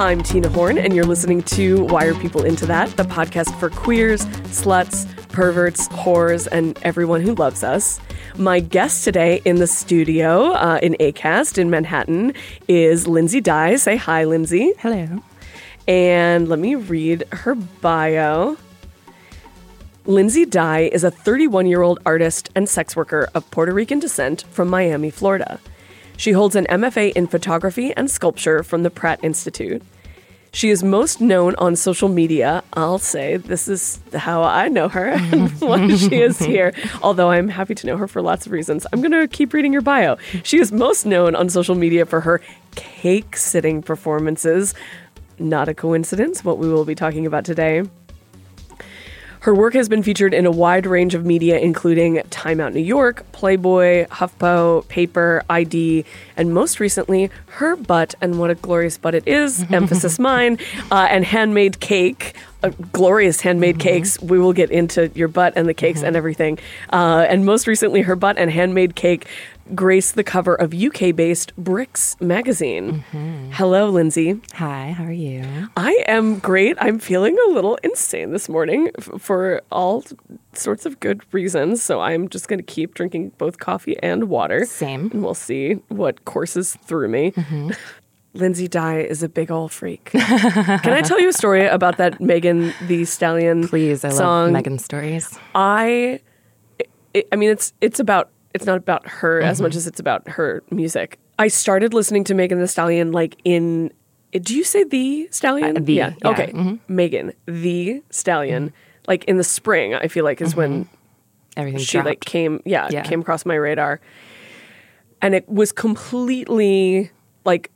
I'm Tina Horn, and you're listening to Why Are People Into That, the podcast for queers, sluts, perverts, whores, and everyone who loves us. My guest today in the studio uh, in ACAST in Manhattan is Lindsay Dye. Say hi, Lindsay. Hello. And let me read her bio. Lindsay Dye is a 31 year old artist and sex worker of Puerto Rican descent from Miami, Florida. She holds an MFA in photography and sculpture from the Pratt Institute. She is most known on social media. I'll say this is how I know her and why she is here, although I'm happy to know her for lots of reasons. I'm going to keep reading your bio. She is most known on social media for her cake sitting performances. Not a coincidence, what we will be talking about today. Her work has been featured in a wide range of media, including Time Out New York, Playboy, HuffPo, Paper, ID, and most recently, Her Butt and What a Glorious Butt It Is, emphasis mine, uh, and Handmade Cake. Uh, glorious handmade cakes. We will get into your butt and the cakes and everything. Uh, and most recently, her butt and handmade cake graced the cover of UK based Bricks magazine. Hello, Lindsay. Hi, how are you? I am great. I'm feeling a little insane this morning f- for all sorts of good reasons. So I'm just going to keep drinking both coffee and water. Same. And we'll see what courses through me. Lindsay Dye is a big old freak. Can I tell you a story about that Megan Thee Stallion Please, I song? love Megan stories. I, it, I mean, it's it's about it's not about her as mm-hmm. much as it's about her music. I started listening to Megan Thee Stallion like in. Do you say the Stallion? Uh, the, yeah. yeah. Okay. Mm-hmm. Megan Thee Stallion. Like in the spring, I feel like is when mm-hmm. Everything she like came. Yeah, Yeah. came across my radar, and it was completely like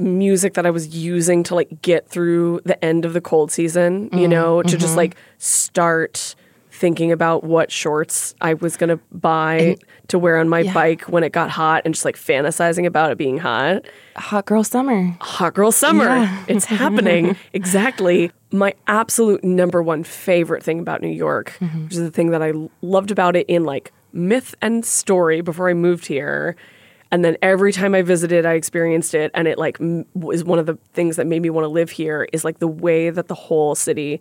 music that I was using to like get through the end of the cold season, you Mm-hmm. know, to just like start thinking about what shorts I was going to buy to wear on my yeah. bike when it got hot and just like fantasizing about it being hot. Hot girl summer. Hot girl summer. Yeah. It's happening. exactly. My absolute number one favorite thing about New York, Mm-hmm. which is the thing that I loved about it in like myth and story before I moved here. And then every time I visited, I experienced it. And it like m- was one of the things that made me want to live here is like the way that the whole city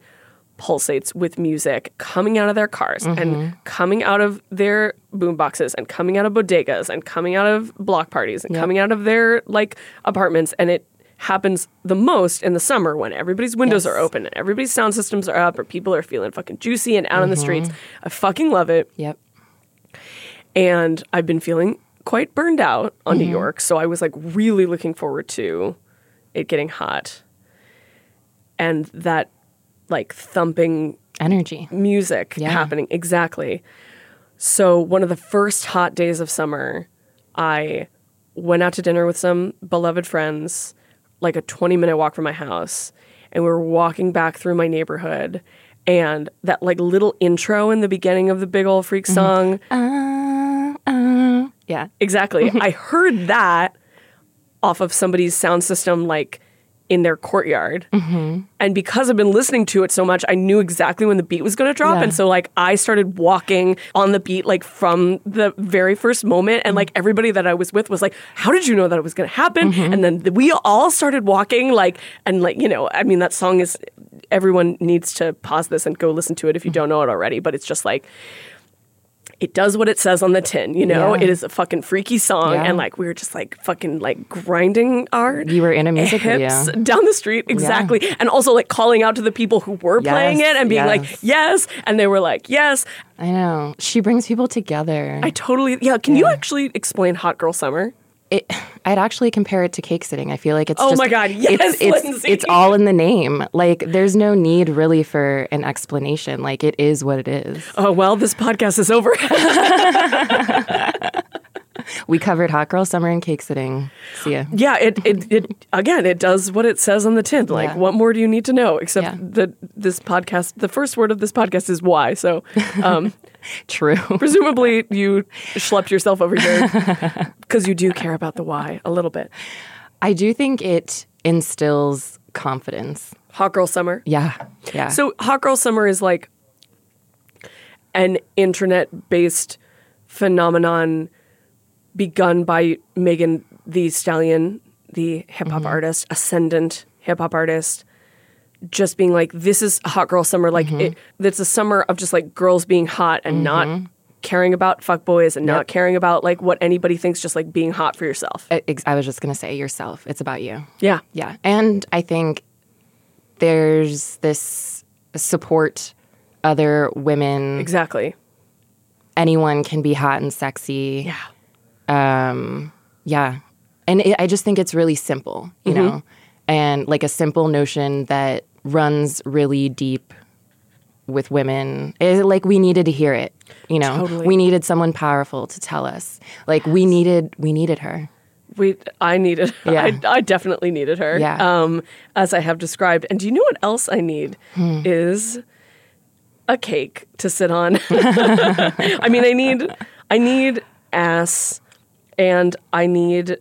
pulsates with music coming out of their cars and mm-hmm. coming out of their boomboxes and coming out of bodegas and coming out of block parties and coming out of their like apartments and it happens the most in the summer when everybody's windows are open and everybody's sound systems are up or people are feeling fucking juicy and out on the mm-hmm. streets. I fucking love it Yep. and I've been feeling quite burned out on New York, so I was like really looking forward to it getting hot and that like thumping Energy. music Yeah. happening exactly. So one of the first hot days of summer, I went out to dinner with some beloved friends, like a 20 minute walk from my house, and we were walking back through my neighborhood and that like little intro in the beginning of the big old freak song Uh, uh. Yeah. Exactly. I heard that off of somebody's sound system, like in their courtyard. Mm-hmm. And because I've been listening to it so much, I knew exactly when the beat was going to drop. Yeah. And so, like, I started walking on the beat, like, from the very first moment. And, like, mm-hmm. everybody that I was with was like, How did you know that it was going to happen? Mm-hmm. And then th- we all started walking, like, and, like, you know, I mean, that song is, everyone needs to pause this and go listen to it if you don't know it already. But it's just like, it does what it says on the tin, you know? Yeah. It is a fucking freaky song. Yeah. And like, we were just like fucking like grinding our You were in a music hips video. down the street. Exactly. And also like calling out to the people who were playing it and being like, yes. yes. And they were like, yes. I know. She brings people together. I totally, yeah. Can you actually explain Hot Girl Summer? It, I'd actually compare it to cake sitting. I feel like it's Oh just, my God, yes, it's, it's, Lindsay. it's all in the name. Like there's no need really for an explanation. Like it is what it is. Oh, well, this podcast is over. We covered hot girl summer and cake sitting. See ya. yeah. It, it, it, again, it does what it says on the tin. Like, Yeah. what more do you need to know? Except Yeah. that this podcast, the first word of this podcast is why. So, um, True. presumably you schlepped yourself over here because you do care about the why a little bit. I do think it instills confidence. Hot Girl Summer. Yeah. Yeah. So Hot Girl Summer is like an internet based phenomenon begun by Megan Thee Stallion, the hip Mm-hmm. hop artist, ascendant hip hop artist, just being like, this is Hot Girl Summer. Like Mm-hmm. it, it's a summer of just like girls being hot and not caring about fuck boys and not caring about like what anybody thinks, just like being hot for yourself. I, ex- I was just going to say yourself. It's about you. Yeah. Yeah. And I think there's this support other women. Exactly. Anyone can be hot and sexy. Yeah. Um, yeah. And it, I just think it's really simple, you Mm-hmm. know, and like a simple notion that runs really deep with women. It, like we needed to hear it, you know. Totally. We needed someone powerful to tell us. Like we needed, we needed her. We, I needed, Yeah. I, I definitely needed her. Yeah. Um, as I have described. And do you know what else I need Hmm. is a cake to sit on. I mean, I need, I need ass, and I need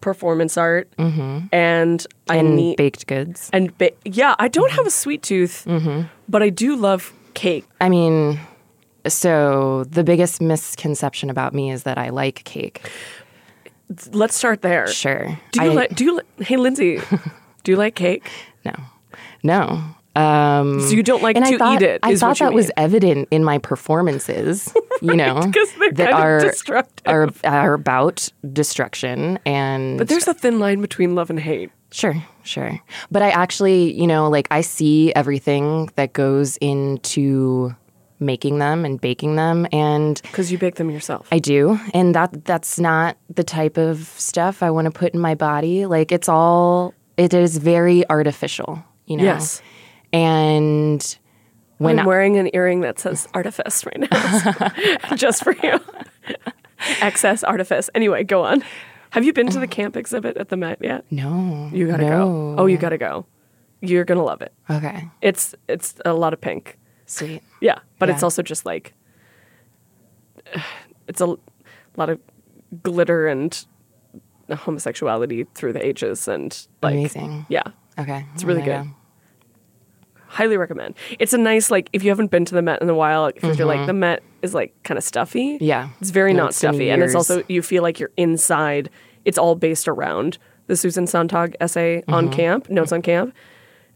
performance art, and I Mm-hmm. And need baked goods. and ba- yeah. I don't have a sweet tooth, Mm-hmm. but I do love cake. I mean, so the biggest misconception about me is that I like cake. Let's start there. Sure. Do you I- like? Do you? Hey, Lindsay, do you like cake? No. No. Um, So you don't like to thought, eat it? I thought that was evident in my performances, you know, they're that are, destructive. are are about destruction and But there's a thin line between love and hate. Sure, sure. But I actually, you know, like I see everything that goes into making them and baking them and Because you bake them yourself. I do. And that that's not the type of stuff I want to put in my body. Like it's all it is very artificial, you know. Yes. And when I'm wearing an earring that says artifice right now. Just for you. Excess artifice. Anyway, go on. Have you been to the oh. camp exhibit at the Met yet? no. You gotta go. Oh, you gotta go. You're gonna love it. Okay. It's it's a lot of pink. Sweet. Yeah, but it's also just like it's a lot of glitter and homosexuality through the ages and like Amazing. yeah, Okay. it's really good. Highly recommend. It's a nice like if you haven't been to the Met in a while, if you're like the Met is like kind of stuffy. Mm-hmm. Yeah. it's very No, not it's stuffy, and it's also you feel like you're inside. It's all based around the Susan Sontag essay on Mm-hmm. camp, notes on camp,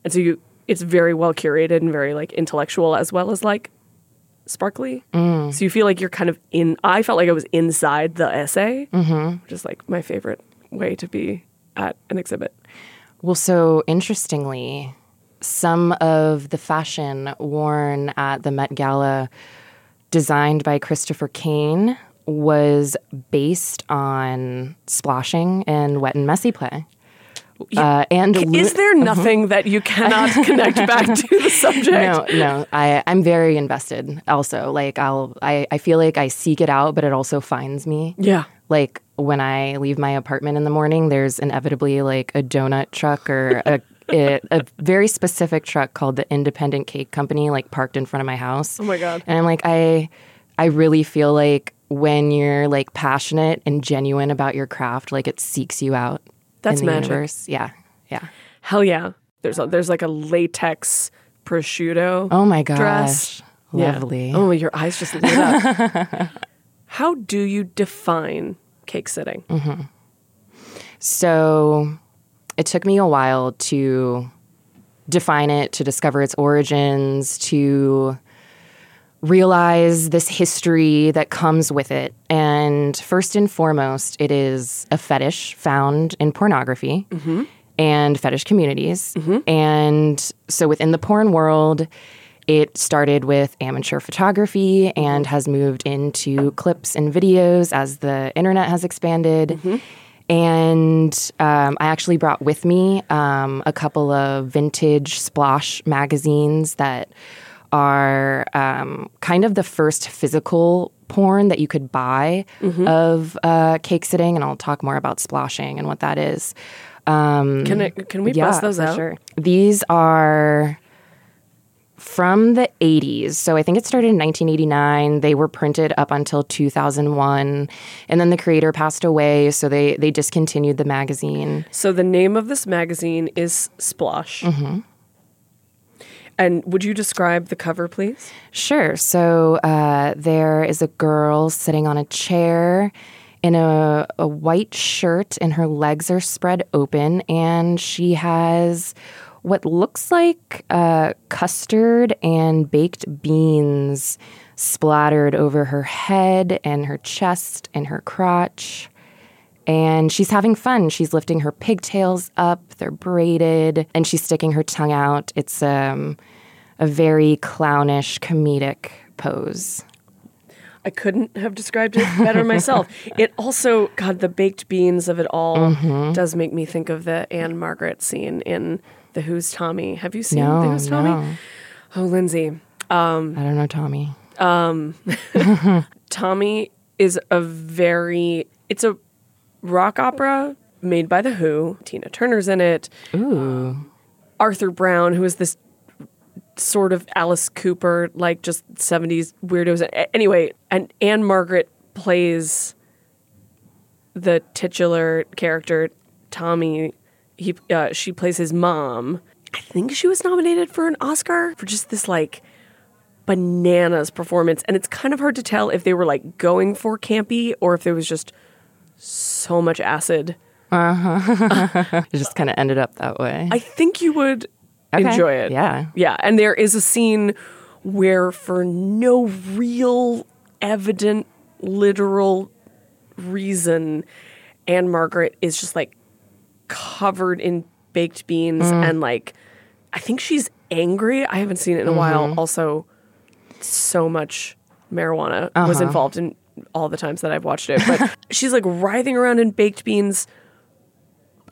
and so you it's very well curated and very like intellectual as well as like sparkly. Mm. So you feel like you're kind of in. I felt like I was inside the essay, Mm-hmm. which is like my favorite way to be at an exhibit. Well, so interestingly, some of the fashion worn at the Met Gala, designed by Christopher Kane, was based on splashing and wet and messy play. Uh, and lu- Is there nothing that you cannot connect back to the subject? no, no, I, I'm very invested. Also, like I'll, I, I feel like I seek it out, but it also finds me. Yeah. Like when I leave my apartment in the morning, there's inevitably like a donut truck or a a, a very specific truck called the Independent Cake Company, like parked in front of my house. Oh my God. And I'm like, I, I really feel like when you're like passionate and genuine about your craft, like it seeks you out. That's in the magic. Universe. Yeah, yeah. Hell yeah. There's a, there's like a latex prosciutto. Oh my gosh, Dress. Yeah. lovely. Oh, your eyes just lit up. How do you define cake sitting? Mm. So it took me a while to define it, to discover its origins, to realize this history that comes with it. And first and foremost, it is a fetish found in pornography mm-hmm. and fetish communities. Mm-hmm. And so within the porn world, it started with amateur photography and has moved into clips and videos as the internet has expanded. Mm-hmm. And um, I actually brought with me um, a couple of vintage Splosh magazines that are um, kind of the first physical porn that you could buy of uh, cake sitting. And I'll talk more about splashing and what that is. Um, Can it, can we yeah, bust those out? Sure. These are from the 80s. So I think it started in 1989. They were printed up until 2001. And then the creator passed away, so they, they discontinued the magazine. So the name of this magazine is Splosh. Mm-hmm. And would you describe the cover, please? Sure. So uh, there is a girl sitting on a chair in a, a white shirt, and her legs are spread open, and she has what looks like uh, custard and baked beans splattered over her head and her chest and her crotch. And she's having fun. She's lifting her pigtails up, they're braided, and she's sticking her tongue out. It's um, a very clownish, comedic pose. I couldn't have described it better myself. It also, God, the baked beans of it all Mm-hmm. does make me think of the Ann-Margret scene in The Who's Tommy. Have you seen No, The Who's Tommy? no. Oh, Lindsay. Um, I don't know, Tommy. Um, Tommy is a very, it's a rock opera made by The Who. Tina Turner's in it. Ooh. Arthur Brown, who is this sort of Alice Cooper, like just 70s weirdos. Anyway, and Ann-Margret plays the titular character, Tommy. He, uh, she plays his mom. I think she was nominated for an Oscar for just this like bananas performance. And it's kind of hard to tell if they were like going for campy or if there was just so much acid. It just kind of ended up that way. I think you would Okay. enjoy it. Yeah. Yeah. And there is a scene where, for no real, evident, literal reason, Ann-Margret is just like covered in baked beans Mm. and like, I think she's angry. I haven't seen it in a Mm-hmm. while. Also, so much marijuana Uh-huh. was involved in all the times that I've watched it. But she's like writhing around in baked beans.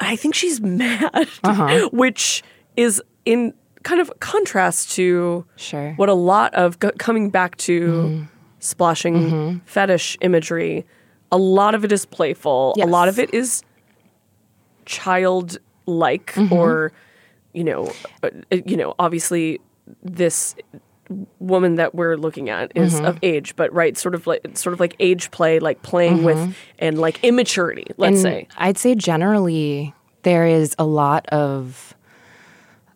I think she's mad, Uh-huh. which is in kind of contrast to Sure. what a lot of g- coming back to splashing fetish imagery. A lot of it is playful. A lot of it is childlike, or you know, uh, you know, obviously this woman that we're looking at is of age, but right, sort of like sort of like age play, like playing with and like immaturity. Let's And say. I'd say generally there is a lot of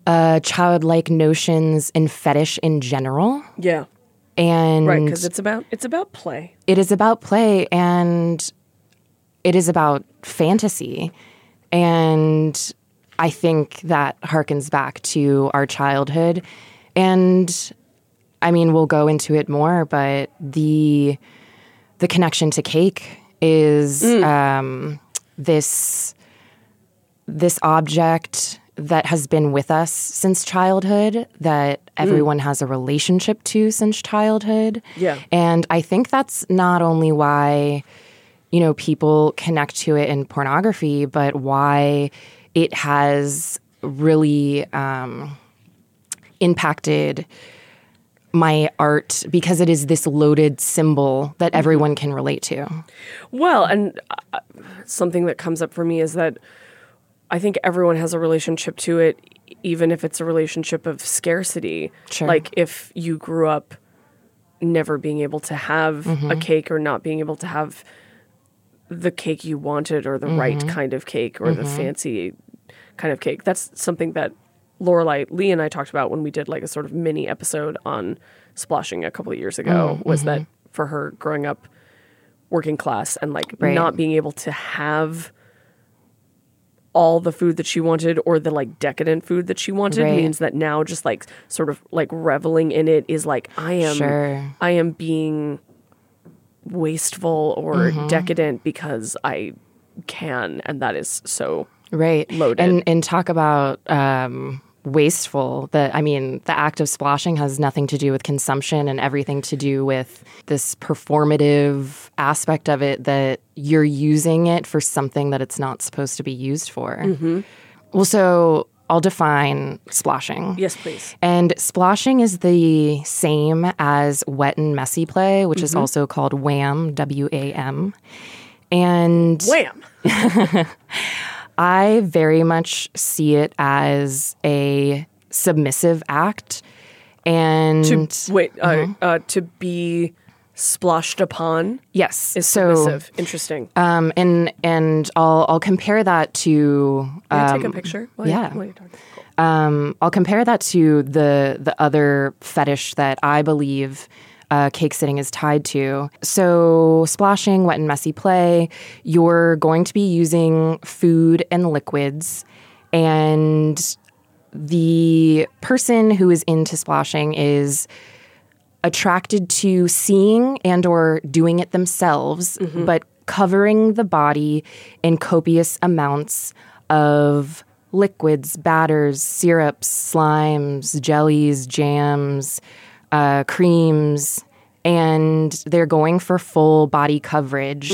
uh, childlike notions and fetish in general, Yeah. and Right, because it's about it's about play. it is about play and it is about fantasy. And I think that harkens back to our childhood. And I mean, we'll go into it more, but the the connection to cake is um, this this object that has been with us since childhood that everyone has a relationship to since childhood. Yeah. And I think that's not only why you know people connect to it in pornography, but why it has really um, impacted my art because it is this loaded symbol that everyone can relate to. Well, and uh, something that comes up for me is that I think everyone has a relationship to it, even if it's a relationship of scarcity. Sure. Like if you grew up never being able to have a cake or not being able to have the cake you wanted or the right mm-hmm. kind of cake or the mm-hmm. fancy kind of cake. That's something that Lorelei Lee and I talked about when we did like a sort of mini episode on splashing a couple of years ago. Mm, was that mm-hmm. for her growing up working class and like Right. not being able to have all the food that she wanted or the like decadent food that she wanted Right. means that now just like sort of like reveling in it is like I am Sure. I am being wasteful or Mm-hmm. decadent because I can and that is so right loaded. and and talk about um wasteful that i mean the act of splashing has nothing to do with consumption and everything to do with this performative aspect of it that you're using it for something that it's not supposed to be used for well so i'll define splashing yes please. and splashing is the same as wet and messy play, which is also called wham, W A M. And Wham. I very much see it as a submissive act. And To wait, uh, uh, to be splashed upon yes, is so submissive. Interesting. um, and and I'll I'll compare that to Can I take a picture? While yeah. Talking? Cool. Um, I'll compare that to the the other fetish that I believe uh, cake sitting is tied to. So, splashing, wet and messy play, you're going to be using food and liquids, and the person who is into splashing is attracted to seeing and or doing it themselves but covering the body in copious amounts of liquids batters syrups slimes jellies jams uh, creams and they're going for full body coverage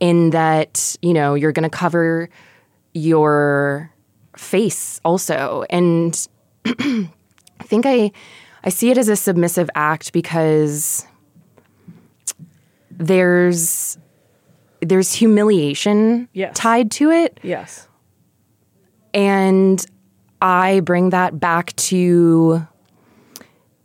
in that you know you're going to cover your face also. And I think I I see it as a submissive act because there's there's humiliation Yes. tied to it Yes. and I bring that back to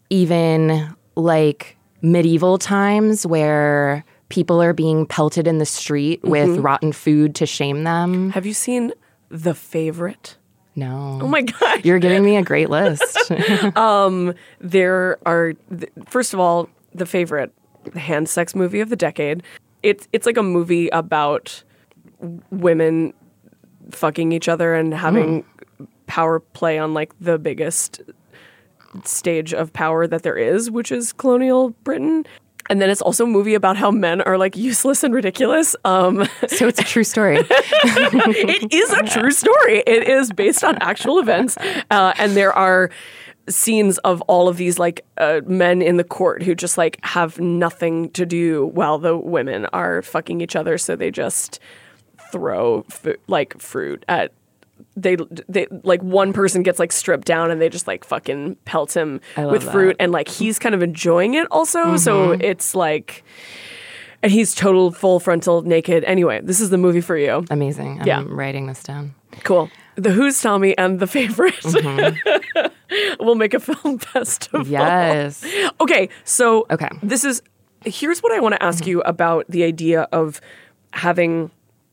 even like medieval times where people are being pelted in the street with mm-hmm. rotten food to shame them. Have you seen The Favorite? No. Oh my god. You're giving me a great list. um, there are first of all the favorite hand sex movie of the decade it's it's like a movie about women fucking each other and having power play on like the biggest stage of power that there is which is colonial britain and then it's also a movie about how men are like useless and ridiculous um so it's a true story. it is a true story. It is based on actual events, uh, and there are scenes of all of these like uh, men in the court who just like have nothing to do while the women are fucking each other. So they just throw fu- like fruit at. They, they like one person gets like stripped down and they just like fucking pelt him with that. fruit and like he's kind of enjoying it also so it's like and he's total full frontal naked anyway this is the movie for you Amazing. I'm Yeah. writing this down. Cool. The Who's Me and The Favorite. we'll make a film festival. Yes. Okay, so Okay. Mm-hmm. this is here's what I want to ask you about the idea of having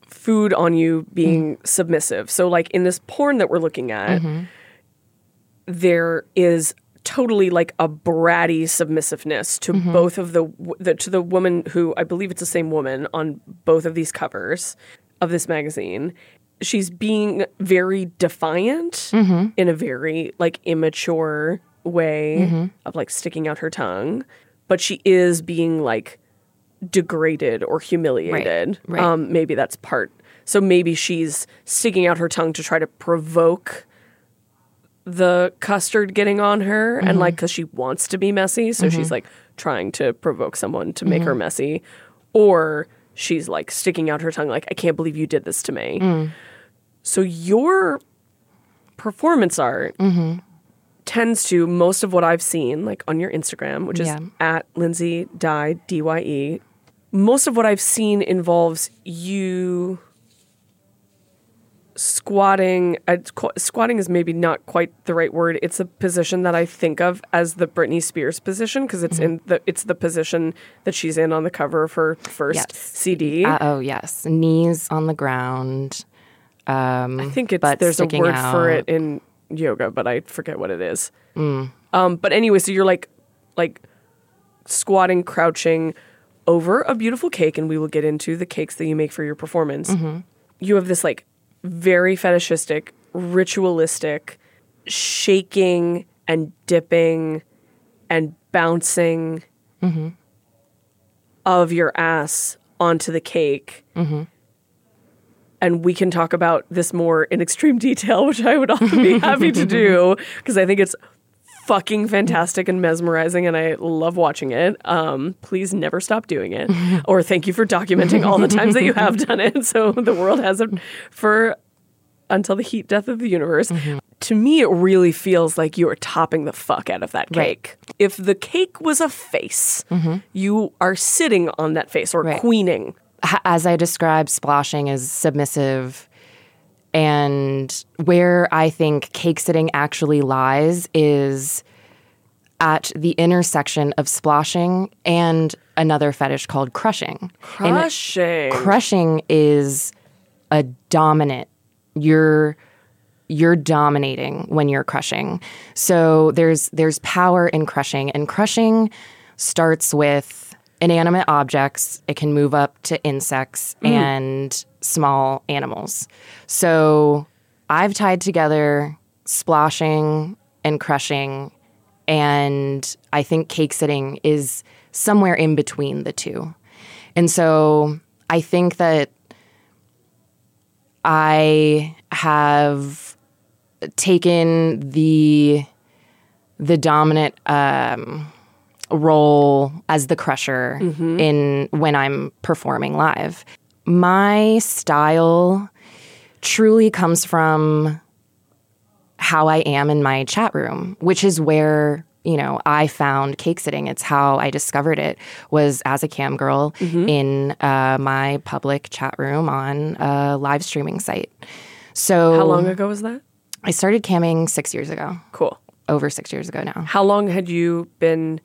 food on you being Mm-hmm. submissive. So like in this porn that we're looking at, Mm-hmm. there is totally like a bratty submissiveness to Mm-hmm. both of the, the to the woman who I believe it's the same woman on both of these covers of this magazine. She's being very defiant Mm-hmm. in a very like immature way Mm-hmm. of like sticking out her tongue, but she is being like degraded or humiliated. right. Um, maybe that's part. So maybe she's sticking out her tongue to try to provoke the custard getting on her and mm-hmm. like because she wants to be messy. So mm-hmm. she's like trying to provoke someone to make her mm-hmm. messy. Or she's like sticking out her tongue like i can't believe you did this to me. Mm. So your performance art tends to most of what i've seen like on your instagram which is at lindsay dye dye most of what i've seen involves you squatting uh, qu- squatting is maybe not quite the right word. It's a position that i think of as the britney spears position because it's in the it's the position that she's in on the cover of her first Yes. cd Uh, oh yes, knees on the ground. Um, i think it's there's a word for it in yoga but i forget what it is. Um but anyway so you're like like squatting crouching over a beautiful cake and we will get into the cakes that you make for your performance Mm-hmm. you have this like very fetishistic, ritualistic, shaking and dipping and bouncing of your ass onto the cake. And we can talk about this more in extreme detail, which I would also be happy to do because I think it's fucking fantastic and mesmerizing and I love watching it. Um, please never stop doing it. or thank you for documenting all the times that you have done it so the world has it for until the heat death of the universe. To me, it really feels like you are topping the fuck out of that Right. cake. If the cake was a face, you are sitting on that face or Right. queening. as I described, splashing is submissive. And where I think cake sitting actually lies is at the intersection of splashing and another fetish called crushing. And Crushing. crushing is a dominant. You're you're dominating when you're crushing. So there's there's power in crushing and crushing starts with inanimate objects. It can move up to insects and small animals. So I've tied together splashing and crushing and I think cake sitting is somewhere in between the two. And so I think that I have taken the the dominant um, role as the crusher in when I'm performing live. My style truly comes from how I am in my chat room, which is where you know I found cake sitting. It's how I discovered it was as a cam girl in uh, my public chat room on a live streaming site. So How long ago was that? I started camming six years ago, Cool. over six years ago now. How long had you been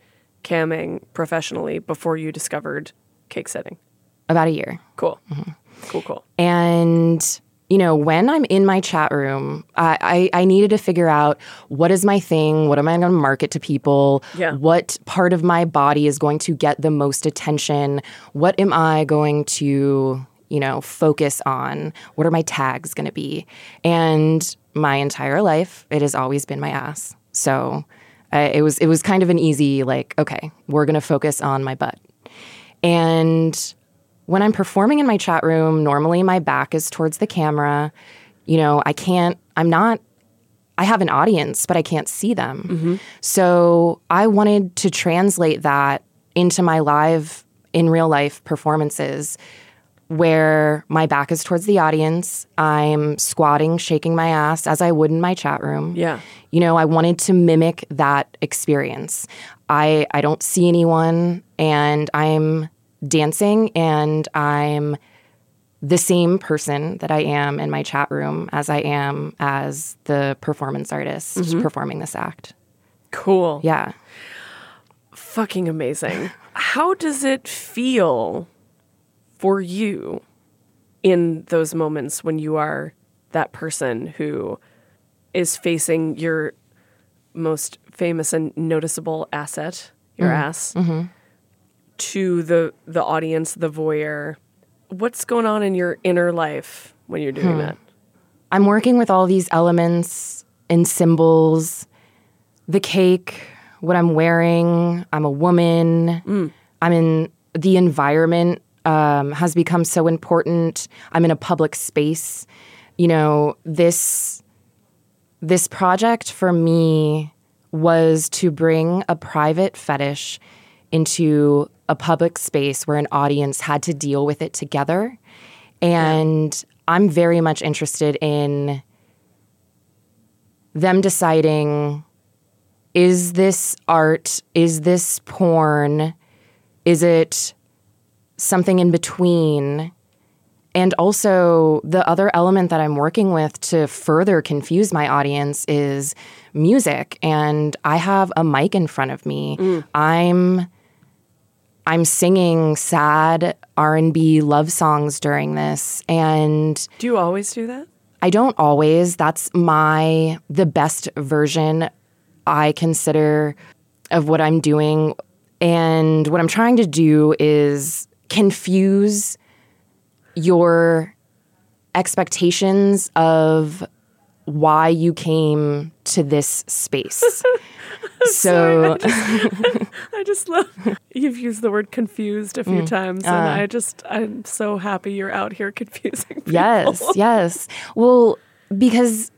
camming professionally before you discovered cake sitting? About a year. Cool. Mm-hmm. Cool, cool. And you know, when I'm in my chat room, I, I, I needed to figure out what is my thing, what am I going to market to people, Yeah. what part of my body is going to get the most attention, what am I going to, you know, focus on, what are my tags going to be, and my entire life, it has always been my ass. So uh, it was it was kind of an easy like, okay, we're to focus on my butt, and when I'm performing in my chat room, normally my back is towards the camera. You know, I can't, I'm not, I have an audience, but I can't see them. So I wanted to translate that into my live, in real life performances where my back is towards the audience. I'm squatting, shaking my ass as I would in my chat room. Yeah. You know, I wanted to mimic that experience. I I don't see anyone and I'm dancing and I'm the same person that I am in my chat room as I am as the performance artist mm-hmm. performing this act. Cool. Yeah. Fucking amazing. How does it feel for you in those moments when you are that person who is facing your most famous and noticeable asset, your mm-hmm. ass, mm-hmm. to the the audience, the voyeur? What's going on in your inner life when you're doing hmm. that? I'm working with all these elements and symbols the cake, what I'm wearing. I'm a woman. Mm. I'm in the environment um, has become so important. I'm in a public space. You know, this this project for me was to bring a private fetish into a public space where an audience had to deal with it together. And I'm very much interested in them deciding is this art? Is this porn? Is it something in between? And also, the other element that I'm working with to further confuse my audience is music. And I have a mic in front of me. Mm. I'm I'm singing sad R&B love songs during this and Do you always do that? I don't always. That's my the best version I consider of what I'm doing. And what I'm trying to do is confuse your expectations of why you came to this space. so I just love you've used the word confused a few Mm. times, and I just I'm so happy you're out here confusing. People. Yes, yes. Well, because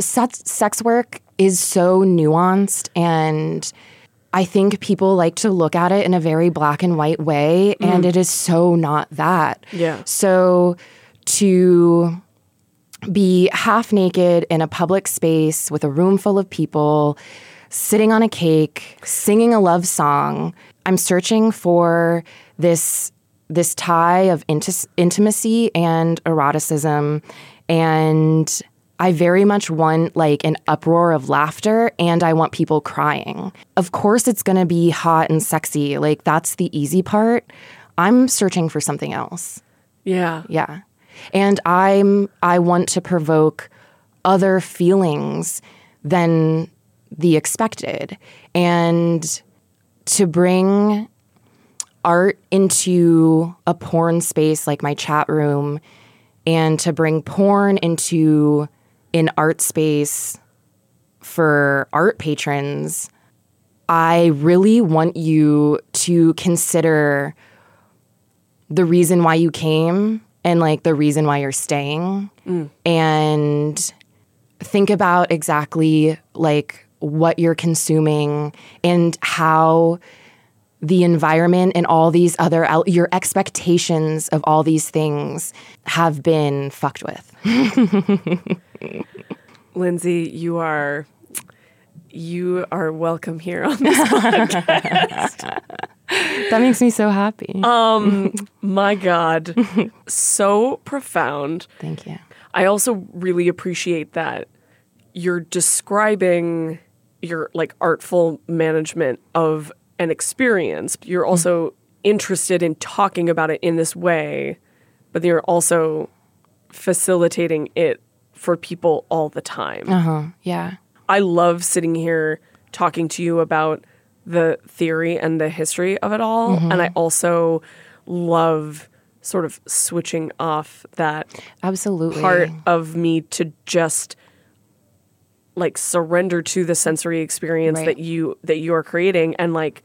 sex work is so nuanced and I think people like to look at it in a very black and white way mm. and it is so not that. Yeah. So to be half naked in a public space with a room full of people, sitting on a cake, singing a love song. I'm searching for this this tie of inti- intimacy and eroticism and I very much want like an uproar of laughter and I want people crying. Of course it's going to be hot and sexy. Like that's the easy part. I'm searching for something else. Yeah. Yeah. And I'm I want to provoke other feelings than the expected and to bring art into a porn space like my chat room and to bring porn into an art space for art patrons I really want you to consider the reason why you came and like the reason why you're staying mm. and think about exactly like what you're consuming and how the environment and all these other your expectations of all these things have been fucked with. Lindsay, you are you are welcome here on this. Podcast. that makes me so happy. Um, My God, so profound. Thank you. I also really appreciate that you're describing your like artful management of an experience. You're also interested in talking about it in this way, but you're also facilitating it for people all the time. Uh-huh. Yeah. I love sitting here talking to you about the theory and the history of it all. And I also love sort of switching off that Absolutely. part of me to just like surrender to the sensory experience Right. that you that you are creating and like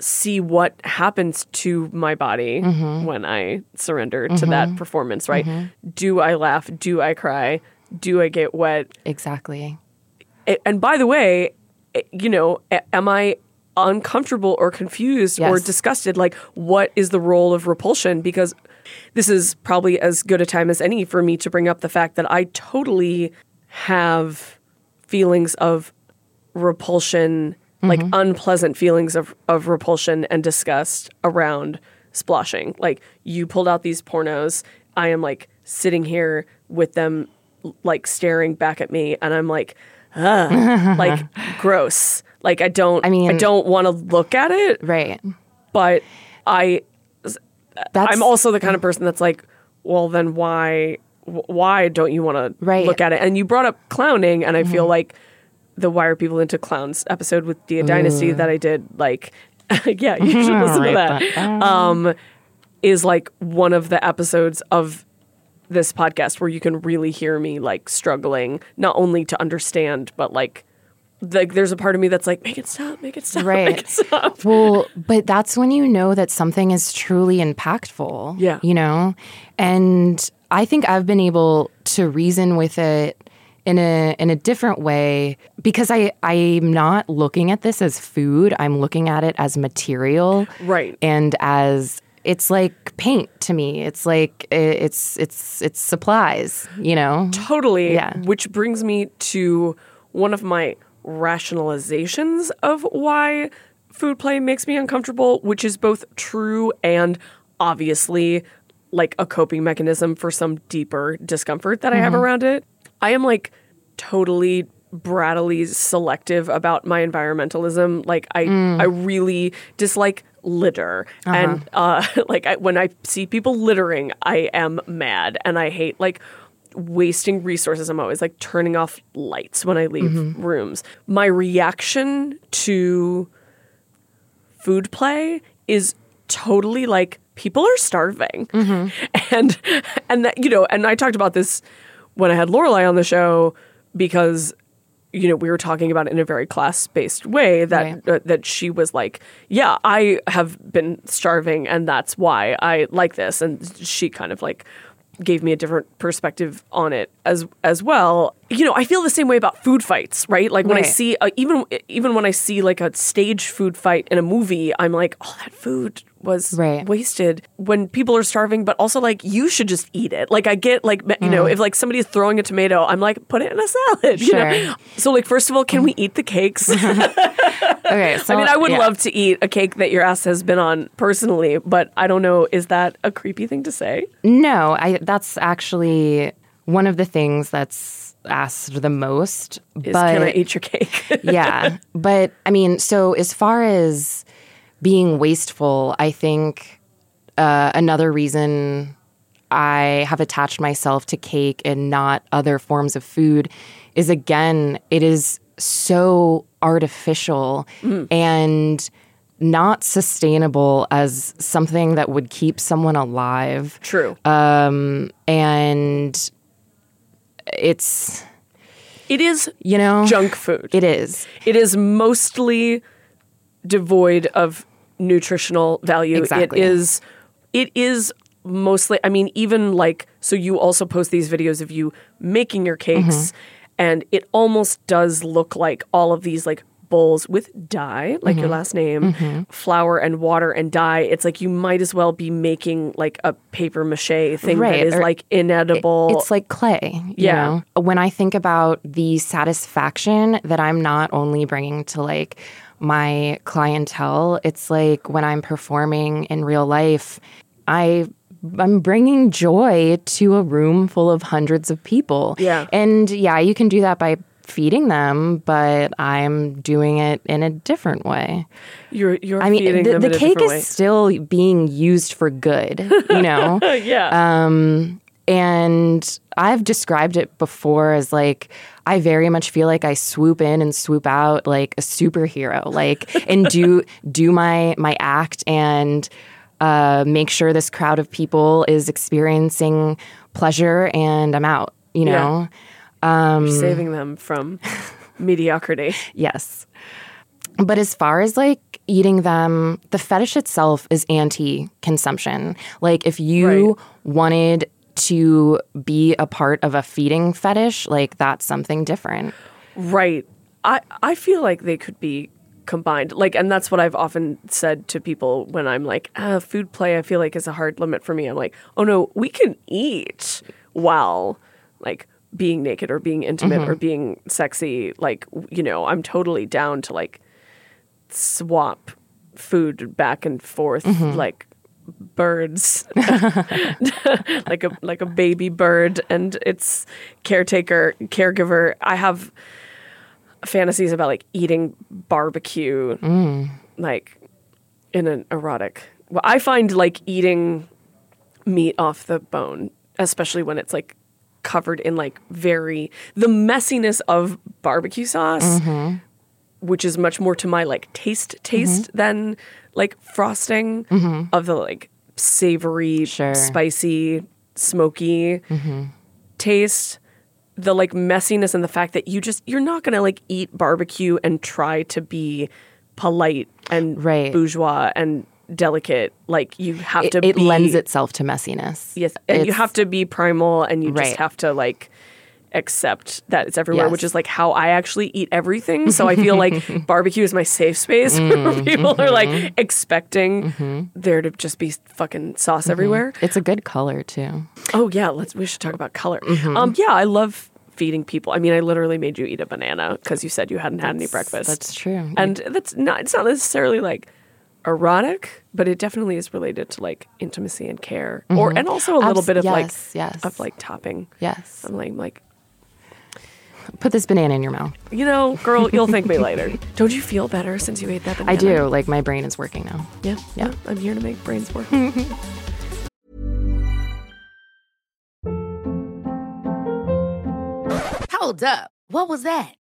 see what happens to my body Mm-hmm. when I surrender to that performance, right? Do I laugh? Do I cry? Do I get wet? Exactly. And by the way, eh, you know, am I uncomfortable or confused or disgusted? Like, what is the role of repulsion? Because this is probably as good a time as any for me to bring up the fact that I totally have feelings of repulsion, like unpleasant feelings of, of repulsion and disgust around splashing. Like, you pulled out these pornos. I am like sitting here with them, like staring back at me, and I'm like, Ugh, like gross. Like I don't I mean- I don't want to look at it, Right. but I That's I'm also the kind of person that's like, well then why why don't you want to Right. Mm-hmm. look at it? And you brought up clowning and I feel like the why are people into clowns episode with Dia Dynasty mm. that I did like yeah, you should mm, listen to that. that um, um is like one of the episodes of this podcast where you can really hear me like struggling not only to understand but like like there's a part of me that's like make it stop make it stop make Right. it stop Well, but that's when you know that something is truly impactful. Yeah. You know? And I think I've been able to reason with it in a in a different way because I I'm not looking at this as food. I'm looking at it as material. Right. And as it's like paint to me. It's like it's it's it's supplies, you know? Totally. Yeah. Which brings me to one of my rationalizations of why food play makes me uncomfortable, which is both true and obviously like a coping mechanism for some deeper discomfort that I have mm-hmm. around it. I am like totally brattily selective about my environmentalism. Like I mm. I really dislike litter. Uh-huh. And uh like I, when I see people littering, I am mad. And I hate like wasting resources. I'm always like turning off lights when I leave mm-hmm. rooms. My reaction to food play is totally like people are starving, mm-hmm. and and that you know, and I talked about this when I had Lorelei on the show because you know we were talking about it in a very class based way that Right. uh, that she was like, yeah, I have been starving, and that's why I like this, and she kind of like gave me a different perspective on it as as well. You know, I feel the same way about food fights, right? Like when I see uh, even even when I see like a stage food fight in a movie, I'm like, oh, that food was Right. wasted when people are starving, but also like you should just eat it. Like I get like you know if like somebody is throwing a tomato, I'm like put it in a salad. You know? Sure. So like first of all, can we eat the cakes? Okay, so I mean, I would yeah. love to eat a cake that your ass has been on personally, but I don't know. Is that a creepy thing to say? No, I that's actually one of the things that's asked the most. Is but can I eat your cake? yeah, but I mean, so as far as being wasteful, I think uh, another reason I have attached myself to cake and not other forms of food is again, it is so artificial and not sustainable as something that would keep someone alive. True. Um, and it's, it is you know, junk food. it is. it is mostly devoid of nutritional value. Exactly. It is it is mostly I mean even like so you also post these videos of you making your cakes Mm-hmm. and it almost does look like all of these like bowls with dye like Mm-hmm. your last name flour and water and dye it's like you might as well be making like a paper mache thing Right, that is or like inedible It's like clay. you Yeah. know? When I think about the satisfaction that I'm not only bringing to like my clientele, it's like when I'm performing in real life, I I'm bringing joy to a room full of hundreds of people. Yeah. And yeah, you can do that by feeding them, but I'm doing it in a different way. you're you're I mean, feeding the, them the cake is way. still being used for good, you know? yeah Um, and I've described it before as like I very much feel like I swoop in and swoop out like a superhero, like and do do my my act and uh, make sure this crowd of people is experiencing pleasure and I'm out. You know, You're saving them from mediocrity yes. But as far as like eating them, the fetish itself is anti consumption. Like, if you Right. wanted to be a part of a feeding fetish, like, that's something different. Right. I I feel like they could be combined. Like and that's what I've often said to people when I'm like, uh, food play I feel like is a hard limit for me. I'm like, "Oh no, we can eat while like being naked or being intimate or mm-hmm. being sexy. Like, you know, I'm totally down to like swap food back and forth mm-hmm. like birds. Like a like a baby bird. And its caretaker caregiver. I have fantasies about like eating barbecue mm. like in an erotic well i find like eating meat off the bone especially when it's like covered in like very the messiness of barbecue sauce mm-hmm. which is much more to my like taste taste mm-hmm. than like frosting mm-hmm. of the like savory Sure. spicy smoky taste. The like messiness and the fact that you just you're not gonna like eat barbecue and try to be polite and Right. bourgeois and delicate like you have It, to it be lends itself to messiness. yes and you have to be primal and you just have to like accept that it's everywhere Yes. which is like how i actually eat everything so i feel like barbecue is my safe space Mm, where people are like mm-hmm. expecting there to just be fucking sauce everywhere It's a good color too. oh yeah let's we should talk about color Mm-hmm. um yeah i love feeding people i mean i literally made you eat a banana because you said you hadn't had any breakfast That's true. and that's not it's not necessarily like erotic but it definitely is related to like intimacy and care or and also a little Abs- bit of Mm-hmm. yes, like yes. of like topping yes. i'm like like Put this banana in your mouth. you know girl you'll thank me later don't you feel better since you ate that banana I do. Like my brain is working now. yeah Yeah. yeah i'm here to make brains work Hold up. What was that?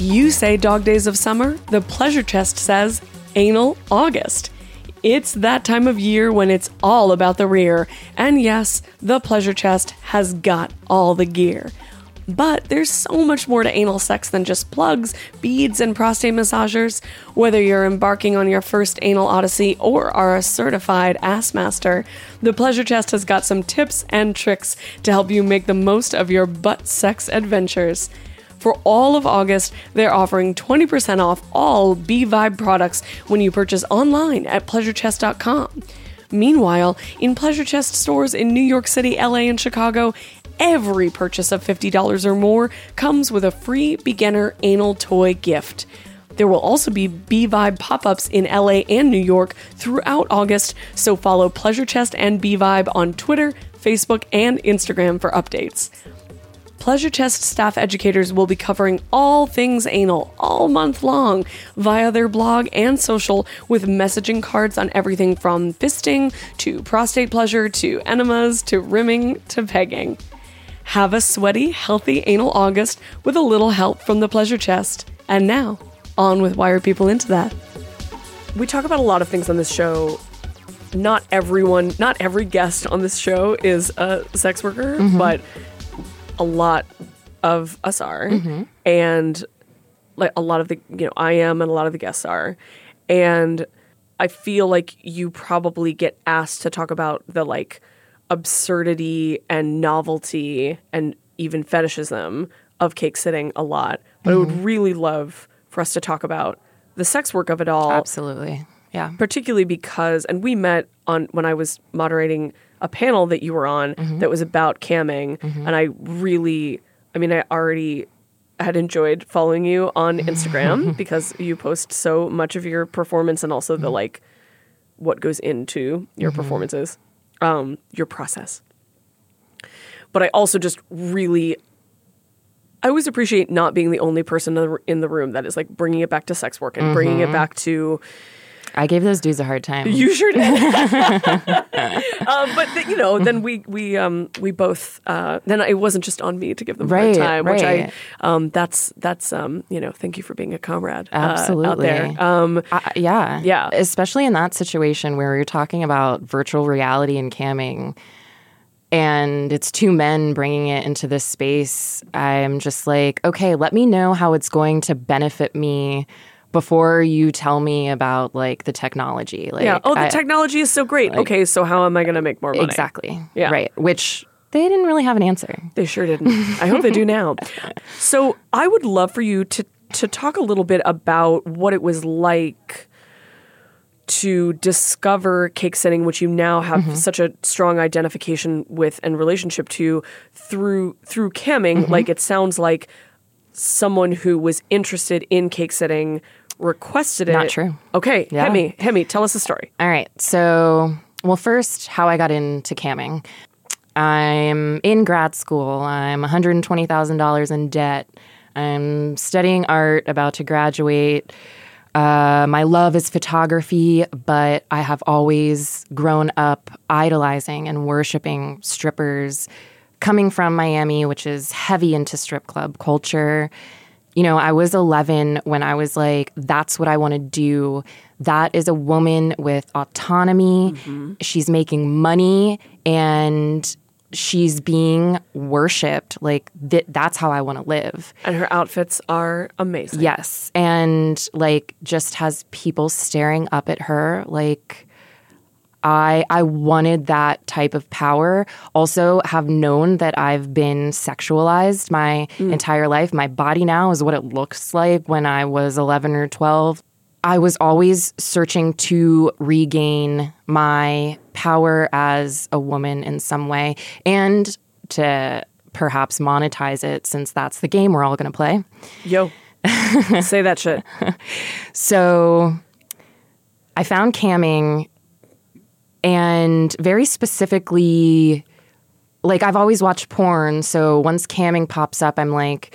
You say dog days of summer, the pleasure chest says anal August. It's that time of year when it's all about the rear. And yes, the pleasure chest has got all the gear. But there's so much more to anal sex than just plugs, beads, and prostate massagers. Whether you're embarking on your first anal odyssey or are a certified ass master, the Pleasure Chest has got some tips and tricks to help you make the most of your butt sex adventures. For all of August, they're offering 20% off all B Vibe products when you purchase online at pleasurechest.com. Meanwhile, in Pleasure Chest stores in New York City, LA, and Chicago, every purchase of $50 or more comes with a free beginner anal toy gift. There will also be B Vibe pop ups in LA and New York throughout August, so follow Pleasure Chest and B Vibe on Twitter, Facebook, and Instagram for updates. Pleasure Chest staff educators will be covering all things anal all month long via their blog and social with messaging cards on everything from fisting to prostate pleasure to enemas to rimming to pegging. Have a sweaty, healthy anal August with a little help from the Pleasure Chest. And now, on with Why Are People Into That? We talk about a lot of things on this show. Not everyone, not every guest on this show is a sex worker, mm-hmm. but a lot of us are. And like a lot of the, you know, I am and a lot of the guests are. And I feel like you probably get asked to talk about the like absurdity and novelty and even fetishism of cake sitting a lot. But I would mm-hmm. really love for us to talk about the sex work of it all Absolutely. Yeah. particularly because and we met on when I was moderating a panel that you were on mm-hmm. that was about camming mm-hmm. and I really I mean I already had enjoyed following you on Instagram because you post so much of your performance and also the mm-hmm. like what goes into your performances um your process. But I also just really I always appreciate not being the only person in the- in the room that is like bringing it back to sex work and bringing it back to I gave those dudes a hard time. you sure did. um, but th- you know, then we we um we both uh, then it wasn't just on me to give them a hard Right, time, which I um that's that's um you know thank you for being a comrade uh, Absolutely. out there. Um, I- yeah. Yeah. Especially in that situation where you're talking about virtual reality and camming and it's two men bringing it into this space. I'm just like, okay, let me know how it's going to benefit me before you tell me about like the technology. Like, yeah. Oh, the I- technology is so great. okay, so how am I going to make more money? Exactly. Yeah. Right. Which they didn't really have an answer. They sure didn't. I hope they do now. So I would love for you to to talk a little bit about what it was like to discover cake sitting, which you now have mm-hmm. such a strong identification with and relationship to through through camming. Mm-hmm. Like it sounds like someone who was interested in cake sitting requested it. Not true. Okay, Yeah. Hemi, Hemi, tell us the story. All right. So, well, first, how I got into camming. I'm in grad school. I'm $120,000 in debt. I'm studying art, about to graduate. Uh, my love is photography, but I have always grown up idolizing and worshiping strippers. Coming from Miami, which is heavy into strip club culture, you know, I was 11 when I was like, that's what I want to do. That is a woman with autonomy. Mm-hmm. She's making money and she's being worshiped. Like, th- that's how I want to live. And her outfits are amazing. Yes. And like, just has people staring up at her. Like, I I wanted that type of power. Also have known that I've been sexualized my mm. entire life. My body now is what it looks like when I was 11 or 12. I was always searching to regain my power as a woman in some way and to perhaps monetize it since that's the game we're all going to play. Yo, say that shit. So I found camming and very specifically like I've always watched porn, so once camming pops up, I'm like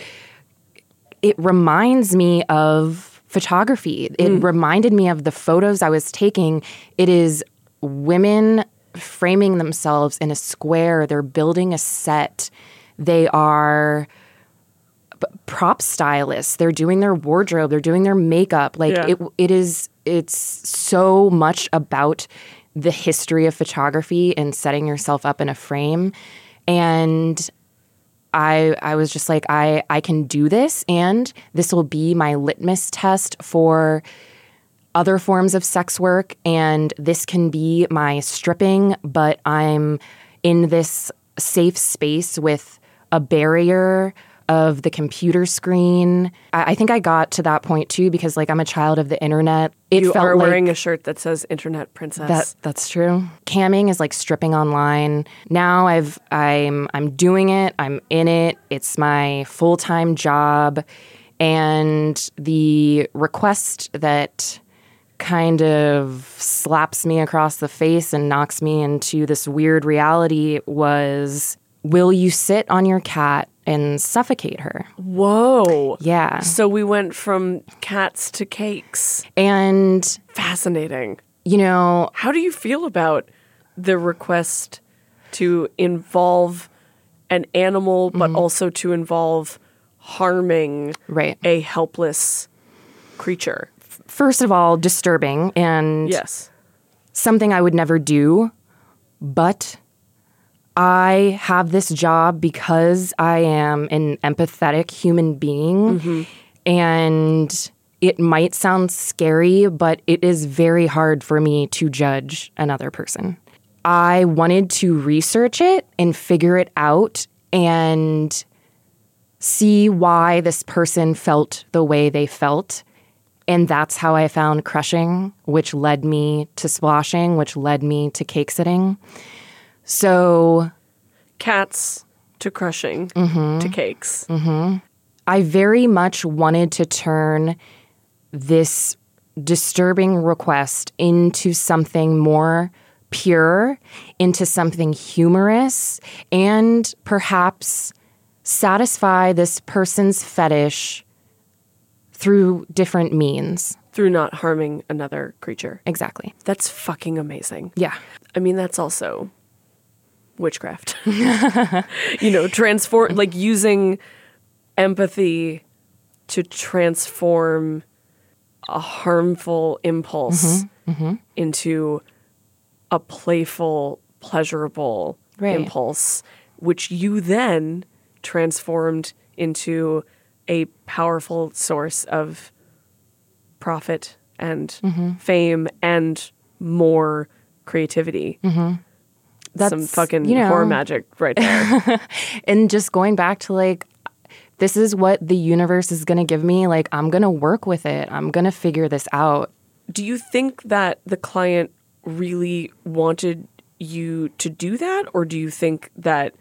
it reminds me of photography. It mm. reminded me of the photos I was taking. It is women framing themselves in a square. They're building a set. They are prop stylists. They're doing their wardrobe. They're doing their makeup. Like Yeah. it, it is. It's so much about the history of photography and setting yourself up in a frame. And I I was just like I I can do this and this will be my litmus test for other forms of sex work and this can be my stripping but I'm in this safe space with a barrier of the computer screen. I, I think I got to that point too because like I'm a child of the internet. It You felt are like wearing a shirt that says "Internet Princess." that that's true. Camming is like stripping online. Now I've I'm I'm doing it. I'm in it. It's my full-time job and the request that kind of slaps me across the face and knocks me into this weird reality was will you sit on your cat and suffocate her? Whoa. Yeah. So we went from cats to cakes. And Fascinating. you know, How do you feel about the request to involve an animal, but mm-hmm. also to involve harming right. a helpless creature? First of all, disturbing and Yes. something I would never do, but I have this job because I am an empathetic human being. And it might sound scary, but it is very hard for me to judge another person. I wanted to research it and figure it out and see why this person felt the way they felt. And that's how I found crushing, which led me to splashing, which led me to cake sitting. So Cats to crushing mm-hmm. to cakes. Mm-hmm. I very much wanted to turn this disturbing request into something more pure, into something humorous, and perhaps satisfy this person's fetish through different means. Through not harming another creature. Exactly. That's fucking amazing. Yeah. I mean, that's also witchcraft. you know, transform, like using empathy to transform a harmful impulse mm-hmm, mm-hmm. into a playful, pleasurable Right. impulse, which you then transformed into a powerful source of profit and mm-hmm. fame and more creativity. Some That's, fucking you know- horror magic right there. and just going back to like this is what the universe is going to give me like i'm going to work with it. I'm going to figure this out. Do you think that the client really wanted you to do that? Or do you think that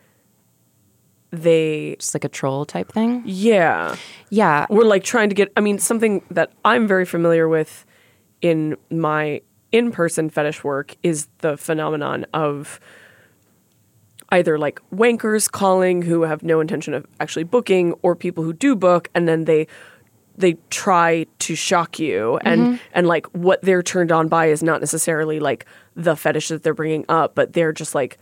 they just like a troll type thing? Yeah. Yeah. We're like trying to get i mean something that i'm very familiar with in my in-person fetish work is the phenomenon of either like wankers calling who have no intention of actually booking or people who do book and then they they try to shock you. And mm-hmm. and like what they're turned on by is not necessarily like the fetish that they're bringing up but they're just like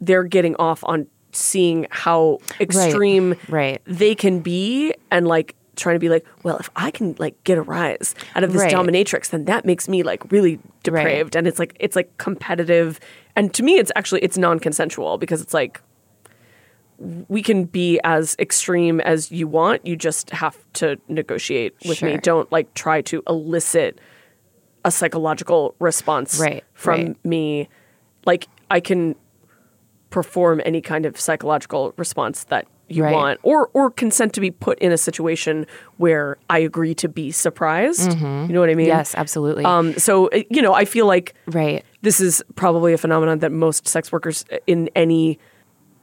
they're getting off on seeing how extreme right. they can be and like trying to be like well if i can like get a rise out of this Right. dominatrix then that makes me like really depraved. And it's like it's like competitive and to me it's actually it's non-consensual because it's like we can be as extreme as you want. You just have to negotiate with me. Don't like try to elicit a psychological response Right, from right. me. Like i can perform any kind of psychological response that you Right. want or or consent to be put in a situation where i agree to be surprised you know what i mean Mm-hmm. yes absolutely um so uh, you know i feel like right this is probably a phenomenon that most sex workers in any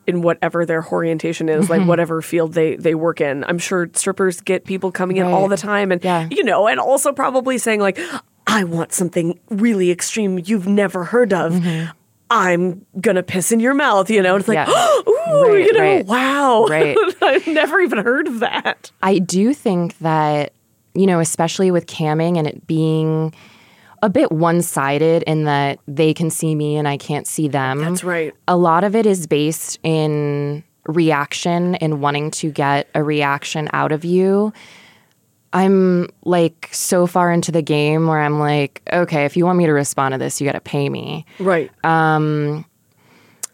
in whatever their orientation is, like whatever field they they work in. I'm sure strippers get people coming in all the time, and Yeah. you know, and also probably saying like, "I want something really extreme you've never heard of." Mm-hmm. I'm gonna piss in your mouth, you know. And it's like, Yeah. ooh, Right, you know, right. wow, Right. I've never even heard of that. I do think that, you know, especially with camming and it being a bit one sided in that they can see me and I can't see them. That's right. A lot of it is based in reaction and wanting to get a reaction out of you. I'm like so far into the game where I'm like, okay, if you want me to respond to this, you got to pay me. Right.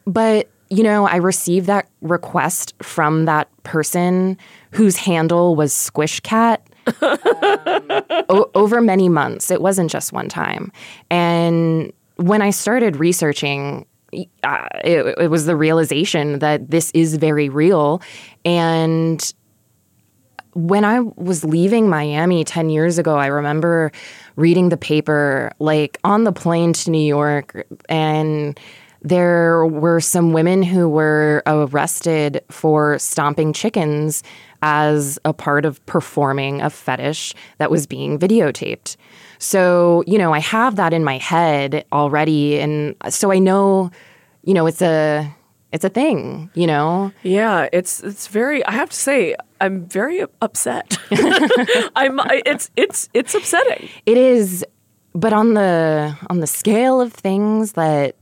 But, you know, I received that request from that person whose handle was Squish Cat um, o- over many months. It wasn't just one time. And when I started researching, uh, it, it was the realization that this is very real. And when I was leaving Miami 10 years ago, I remember reading the paper like on the plane to New York and there were some women who were arrested for stomping chickens as a part of performing a fetish that was being videotaped. So, you know, I have that in my head already and so I know, you know, it's a it's a thing, you know. Yeah, it's it's very. I have to say, I'm very upset. I'm. I- It's it's it's upsetting. It is, but on the on the scale of things that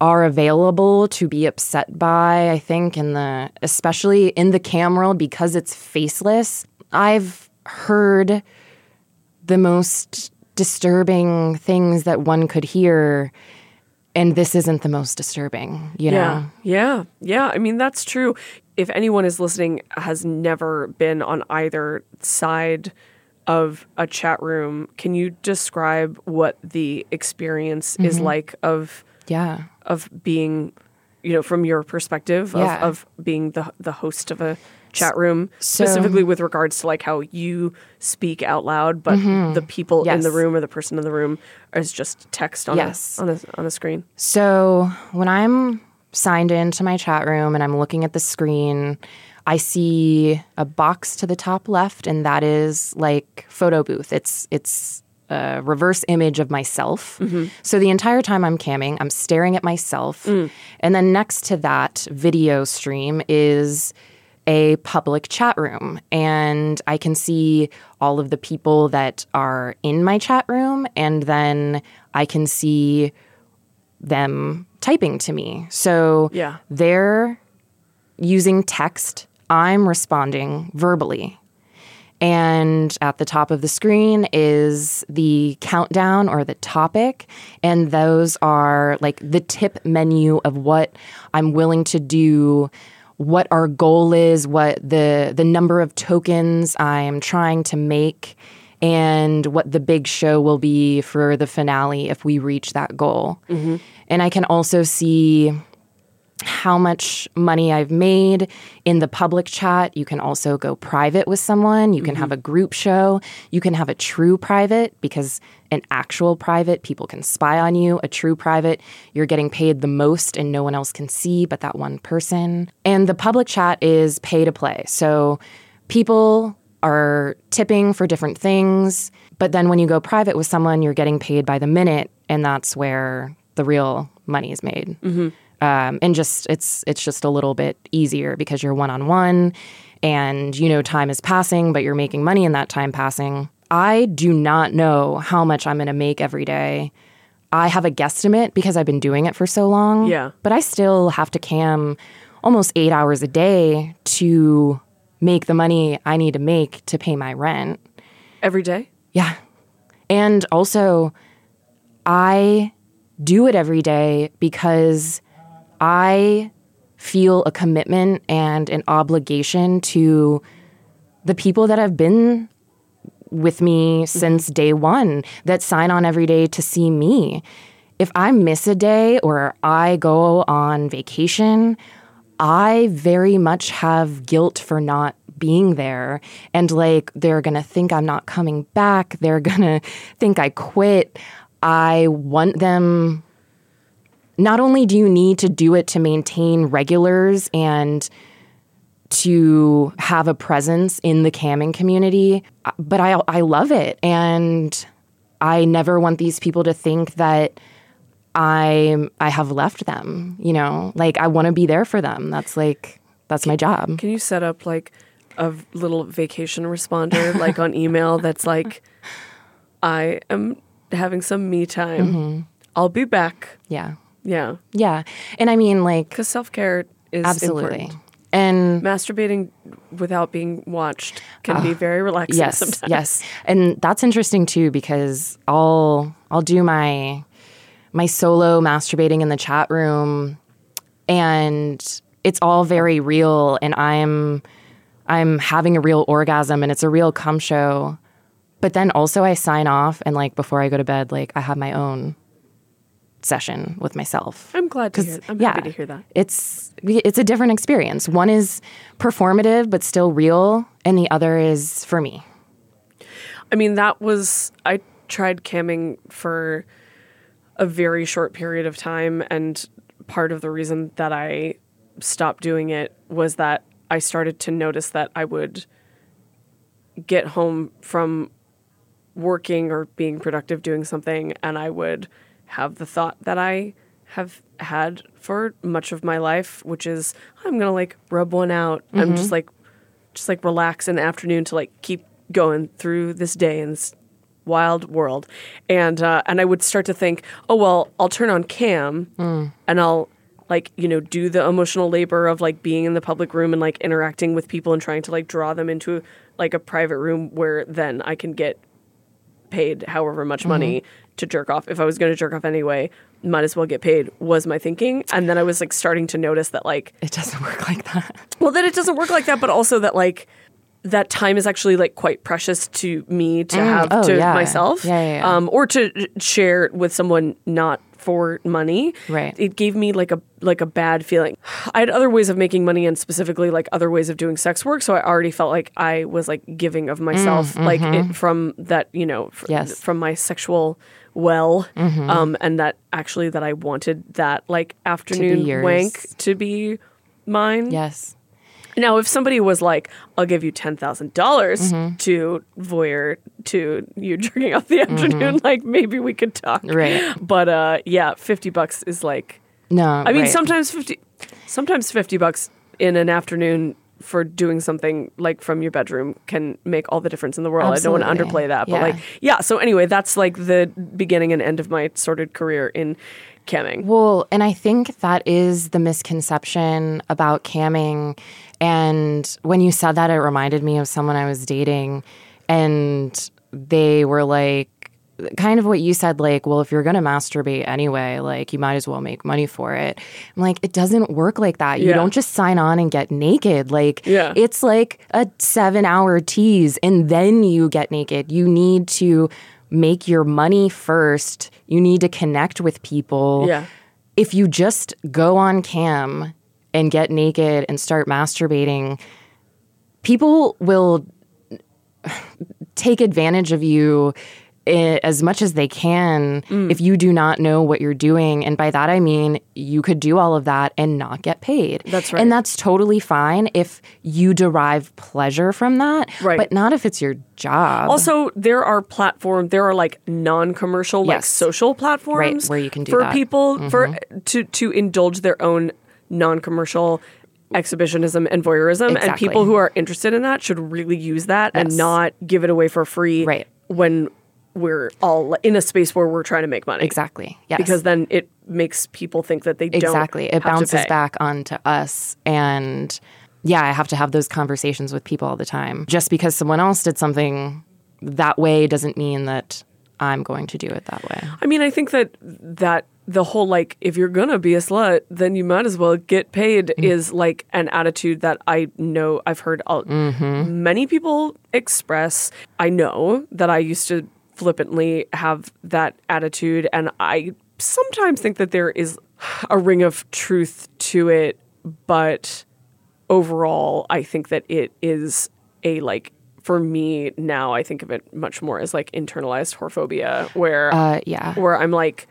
are available to be upset by, I think in the especially in the cam world because it's faceless, I've heard the most disturbing things that one could hear and this isn't the most disturbing, you know. Yeah, yeah, yeah. I mean, that's true. If anyone is listening has never been on either side of a chat room, can you describe what the experience is like of Yeah. of being, you know, from your perspective of, Yeah. of being the the host of a chat room, so- specifically with regards to like how you speak out loud, but the people in the Mm-hmm. Room or the person in the room is just text on Yes. a on a on a screen. So when I'm signed into my chat room and I'm looking at the screen, I see a box to the top left, and that is like photo booth. It's it's a reverse image of myself. Mm-hmm. So the entire time I'm camming, I'm staring at myself, mm. and then next to that video stream is a public chat room and I can see all of the people that are in my chat room and then I can see them typing to me. So Yeah. they're using text, I'm responding verbally. And at the top of the screen is the countdown or the topic. And those are like the tip menu of what I'm willing to do, what our goal is, what the, the number of tokens I'm trying to make, and what the big show will be for the finale if we reach that goal. Mm-hmm. And I can also see how much money I've made in the public chat. You can also go private with someone. You can have mm-hmm. a group show. You can have a true private because an actual private, people can spy on you. A true private, you're getting paid the most and no one else can see but that one person. And the public chat is pay to play. So people are tipping for different things. But then when you go private with someone, you're getting paid by the minute. And that's where the real money is made um, and just it's it's just a little bit easier because you're one on one, and you know time is passing, but you're making money in that time passing. I do not know how much I'm going to make every day. I have a guesstimate because I've been doing it for so long. Yeah. but I still have to cam almost eight hours a day to make the money I need to make to pay my rent. Every day? Yeah. And also, I do it every day because I feel a commitment and an obligation to the people that have been with me since day one that sign on every day to see me. If I miss a day or I go on vacation, I very much have guilt for not being there. And like, they're gonna think I'm not coming back. They're gonna think I quit. I want them not only do you need to do it to maintain regulars and to have a presence in the camming community, but I I love it and I never want these people to think that I I have left them, you know? Like I want to be there for them. That's like that's my job. Can you set up like a little vacation responder like on email that's like I am having some me time. Mm-hmm. I'll be back. Yeah. Yeah. Yeah. And I mean like Cuz self-care is absolutely. important. And Masturbating without being watched can be very relaxing yes, sometimes. yes. And that's interesting too because I'll I'll do my my solo masturbating in the chat room and it's all very real and I'm I'm having a real orgasm and it's a real cum show. But then also I sign off and like before I go to bed like I have my own session with myself. I'm glad to hear. I'm yeah, happy to hear that. It's it's a different experience. One is performative but still real, and the other is for me. I mean, that was I tried camming for a very short period of time, and part of the reason that I stopped doing it was that I started to notice that I would get home from working or being productive doing something, and I would have the thought that I have had for much of my life, which is I'm gonna like rub one out. I'm mm-hmm. just like just like relax in the afternoon to like keep going through this day this wild world. And uh, and I would start to think, oh well, I'll turn on cam and I'll like you know do the emotional labor of like being in the public room and like interacting with people and trying to like draw them into like a private room where then I can get paid however much money to jerk off. If I was going to jerk off anyway, might as well get paid was my thinking. And then I was like starting to notice that like It doesn't work like that. well, that it doesn't work like that, but also that like that time is actually like quite precious to me to have oh, to yeah. myself, Yeah, yeah, yeah. Um, or to share with someone not for money. Right. It gave me like a like a bad feeling. I had other ways of making money and specifically like other ways of doing sex work, so I already felt like I was like giving of myself, like it, from that you know, fr- Mm, Yes. from my sexual well, Mm-hmm. um, and that actually that I wanted that like afternoon yours. wank to be mine. yes. Now, if somebody was like, "I'll give you ten thousand dollars Mm-hmm. to voyeur to you jerking off the afternoon," like maybe we could talk. Mm-hmm. Right. But uh, yeah, fifty bucks is like. No. I mean, right. sometimes fifty, sometimes fifty bucks in an afternoon for doing something like from your bedroom can make all the difference in the world. I don't want to underplay that, but Yeah. like, yeah. So anyway, that's like the beginning and end of my sordid career in camming. Well, and I think that is the misconception about camming. And when you said that, it reminded me of someone I was dating, and they were like, kind of what you said, like, well, if you're going to masturbate anyway, like, you might as well make money for it. I'm like, it doesn't work like that. You Yeah. don't just sign on and get naked. Like, Yeah. it's like a seven hour tease, and then you get naked. You need to make your money first. You need to connect with people Yeah. if you just go on cam and get naked and start masturbating, people will take advantage of you as much as they can Mm. if you do not know what you're doing. And by that, I mean you could do all of that and not get paid. That's right. And that's totally fine if you derive pleasure from that, Right. but not if it's your job. Also, there are platform. There are like non-commercial, like Yes. social platforms, where you can do for that. Mm-hmm. people for to to indulge their own non-commercial exhibitionism and voyeurism. And people who are interested in that should really use that and not give it away for free. Right. when we're all in a space where we're trying to make money. exactly. Yes. Because then it makes people think that they don't exactly it bounces back onto us and yeah i have to have those conversations with people all the time just because someone else did something that way doesn't mean that i'm going to do it that way I mean, I think that that the whole like if you're gonna be a slut, then you might as well get paid mm-hmm. is like an attitude that I know I've heard all, mm-hmm. many people express. I know that I used to flippantly have that attitude, and I sometimes think that there is a ring of truth to it, but overall, I think that it is a like. For me now, I think of it much more as like internalized whorephobia, where uh, yeah where I'm like,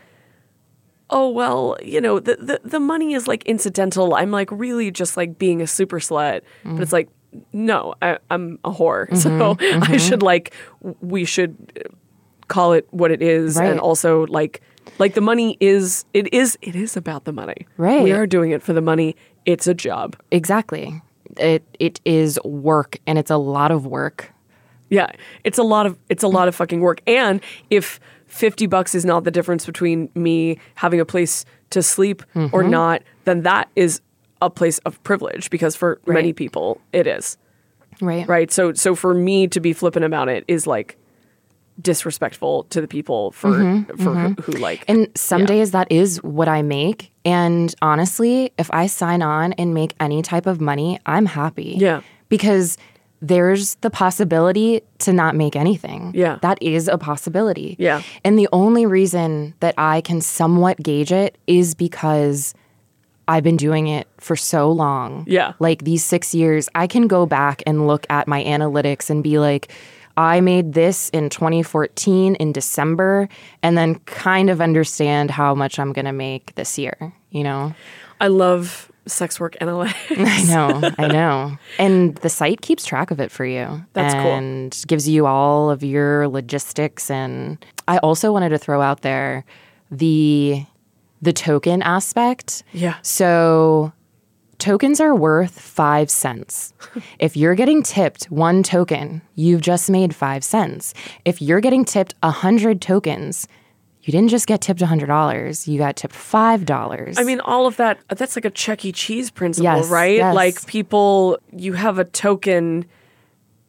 oh well, you know, the the, the money is like incidental. I'm like really just like being a super slut, but it's like no, I, I'm a whore, so I should like we should uh, call it what it is, Right. and also like like the money is it is it is about the money. Right. we are doing it for the money. It's a job. Exactly. It it is work and it's a lot of work. Yeah, it's a lot of it's a lot of fucking work. And if fifty bucks is not the difference between me having a place to sleep or Mm-hmm. not, then that is a place of privilege because for many people it is Right. right. So so for me to be flippant about it is like disrespectful to the people for for Who, who like Mm-hmm. And some Yeah. days that is what I make. And honestly, if I sign on and make any type of money, I'm happy. Yeah. Because there's the possibility to not make anything. Yeah. That is a possibility. Yeah. And the only reason that I can somewhat gauge it is because I've been doing it for so long. Yeah. Like these six years, I can go back and look at my analytics and be like, I made this in 2014 in December, and then kind of understand how much I'm going to make this year, you know? I love sex work analytics. I know, I know. And the site keeps track of it for you. That's cool. And gives you all of your logistics. And I also wanted to throw out there the the token aspect. Yeah. So tokens are worth five cents. if you're getting tipped one token, you've just made five cents. If you're getting tipped a hundred tokens, you didn't just get tipped a hundred dollars. You got tipped five dollars. I mean, all of that, that's like a Chuck E. Cheese principle, Yes, right? yes. Like people, you have a token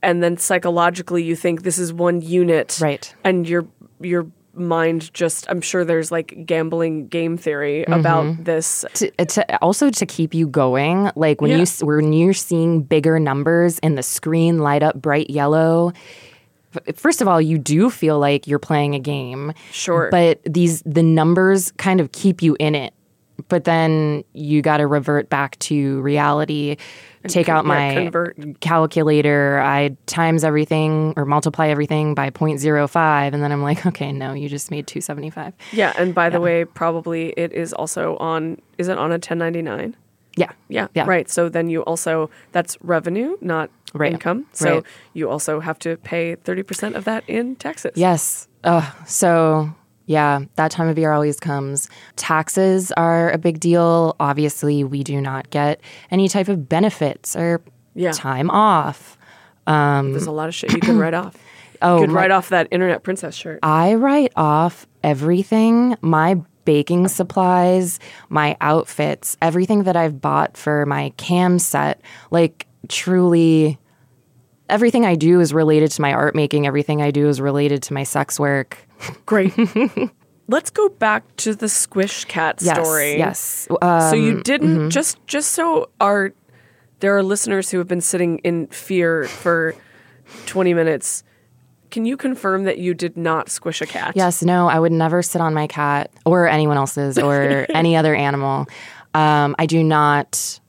and then psychologically you think this is one unit. Right. And your your mind just I'm sure there's like gambling game theory Mm-hmm. about this. to, to also to keep you going like when Yeah. you when you're seeing bigger numbers and the screen light up bright yellow first of all you do feel like you're playing a game Sure. but these the numbers kind of keep you in it but then you got to revert back to reality take out my convert. calculator i times everything or multiply everything by 0.05 and then i'm like okay no you just made 275 Yeah, and by the way, probably it is also on is it on a 1099? yeah Yeah, Yeah. right. So then you also that's revenue, not Right. income. So Right. you also have to pay 30% of that in taxes. Yes. Uh, so, yeah, that time of year always comes. Taxes are a big deal. Obviously, we do not get any type of benefits or Yeah. time off. Um, There's a lot of shit you can write off. Oh, you could write off that internet princess shirt. I write off everything my baking supplies, my outfits, everything that I've bought for my cam set. Like, truly, everything I do is related to my art making, everything I do is related to my sex work. Great. Let's go back to the squish cat Yes. story. Yes. Uh, so you didn't just just so our there are listeners who have been sitting in fear for 20 minutes. Can you confirm that you did not squish a cat? Yes, no, I would never sit on my cat or anyone else's or any other animal. Um, I do not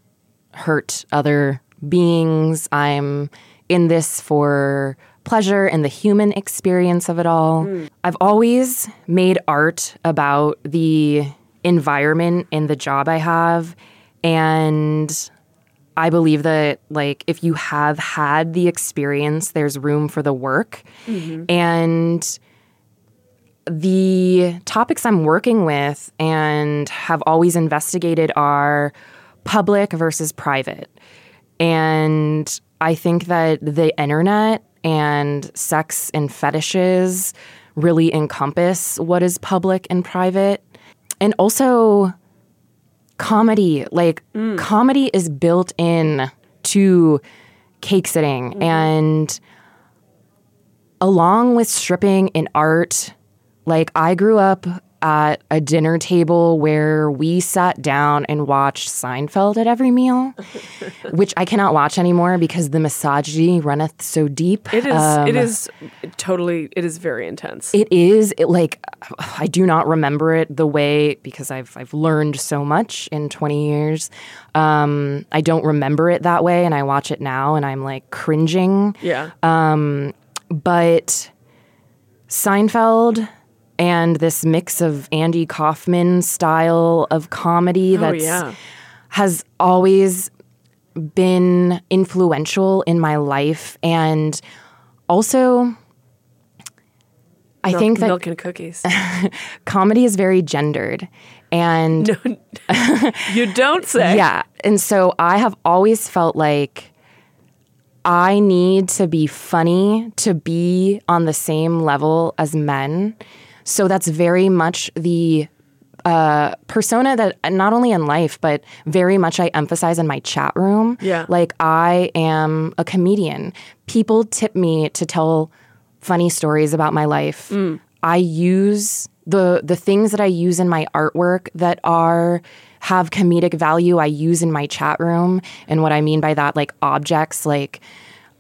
hurt other beings. I'm in this for pleasure and the human experience of it all. Hmm. I've always made art about the environment and the job I have. And I believe that like if you have had the experience, there's room for the work. Mm-hmm. And the topics I'm working with and have always investigated are public versus private. And I think that the internet and sex and fetishes really encompass what is public and private. And also comedy. Like mm. comedy is built in to cake sitting mm-hmm. and along with stripping and art, like I grew up at a dinner table where we sat down and watched Seinfeld at every meal, which I cannot watch anymore because the misogyny runneth so deep. It is Um, it is totally it is very intense. it is it, like I do not remember it the way because I've I've learned so much in 20 years. Um, I don't remember it that way, and I watch it now, and I'm like cringing. yeah. Um, but Seinfeld and this mix of Andy Kaufman style of comedy Oh, that's yeah. has always been influential in my life and also I think that milk and cookies. comedy is very gendered and you don't say. yeah and so I have always felt like I need to be funny to be on the same level as men. So that's very much the uh, persona that not only in life, but very much I emphasize in my chat room. Yeah. Like I am a comedian. People tip me to tell funny stories about my life. I use the the things that I use in my artwork that are have comedic value I use in my chat room. And what I mean by that, like objects like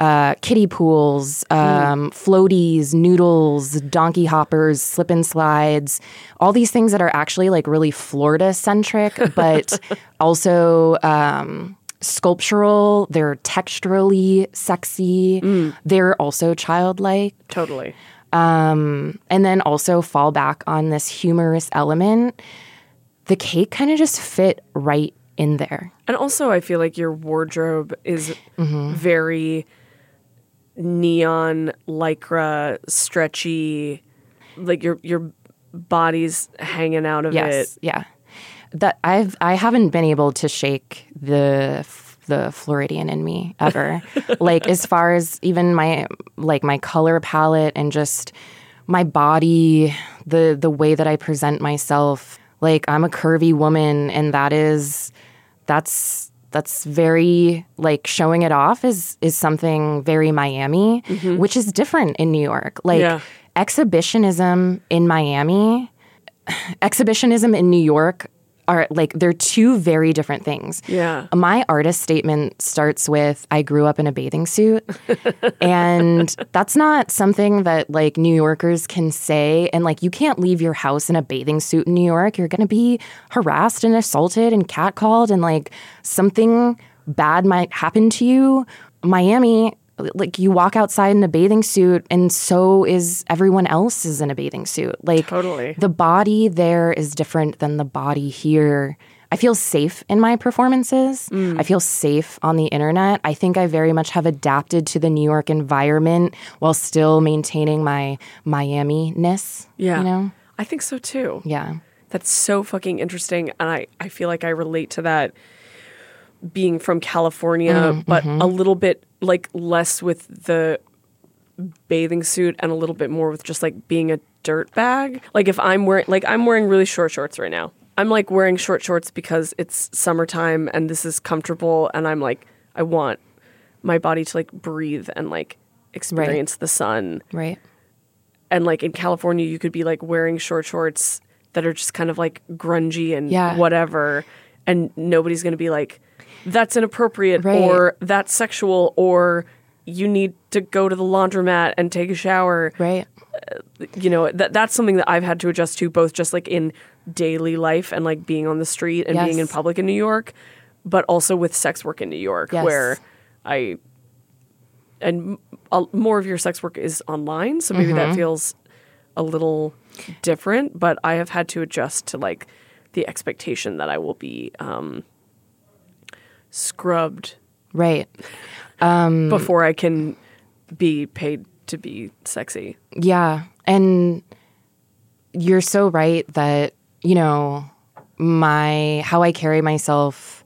uh, kiddie pools, um, floaties, noodles, donkey hoppers, slip and slides, all these things that are actually like really Florida centric, but also um, sculptural. They're texturally sexy. They're also childlike. Totally. Um, and then also fall back on this humorous element. The cake kind of just fit right in there. And also, I feel like your wardrobe is Mm-hmm. very neon, lycra, stretchy. Like your your body's hanging out of Yes, it. yeah. That I've I haven't been able to shake the the Floridian in me ever. like as far as even my like my color palette and just my body, the the way that I present myself. Like I'm a curvy woman and that is that's that's very like showing it off is is something very Miami, mm-hmm. which is different in New York. Like Yeah. exhibitionism in Miami exhibitionism in New York are like they're two very different things. Yeah. My artist statement starts with I grew up in a bathing suit. and that's not something that like New Yorkers can say and like you can't leave your house in a bathing suit in New York. You're going to be harassed and assaulted and catcalled and like something bad might happen to you. Miami like you walk outside in a bathing suit and so is everyone else is in a bathing suit like Totally. the body there is different than the body here i feel safe in my performances i feel safe on the internet i think i very much have adapted to the new york environment while still maintaining my miami-ness Yeah. you know I think so too. yeah That's so fucking interesting. And I, I feel like I relate to that being from California, Mm, but mm-hmm. a little bit like less with the bathing suit and a little bit more with just like being a dirt bag. Like if I'm wearing like I'm wearing really short shorts right now. I'm like wearing short shorts because it's summertime and this is comfortable and I'm like I want my body to like breathe and like experience the sun right and like in California, you could be like wearing short shorts that are just kind of like grungy and Yeah. whatever, and nobody's gonna be like, "That's inappropriate" Right. or "That's sexual" or "You need to go to the laundromat and take a shower." right You know, that that's something that I've had to adjust to, both just like in daily life and like being on the street and being in public in New York, but also with sex work in New York, Yes. where I and a- more of your sex work is online, so maybe Mm-hmm. that feels a little different. But I have had to adjust to like the expectation that I will be um, scrubbed right before I can be paid to be sexy. Yeah. And you're so right that, you know, my how I carry myself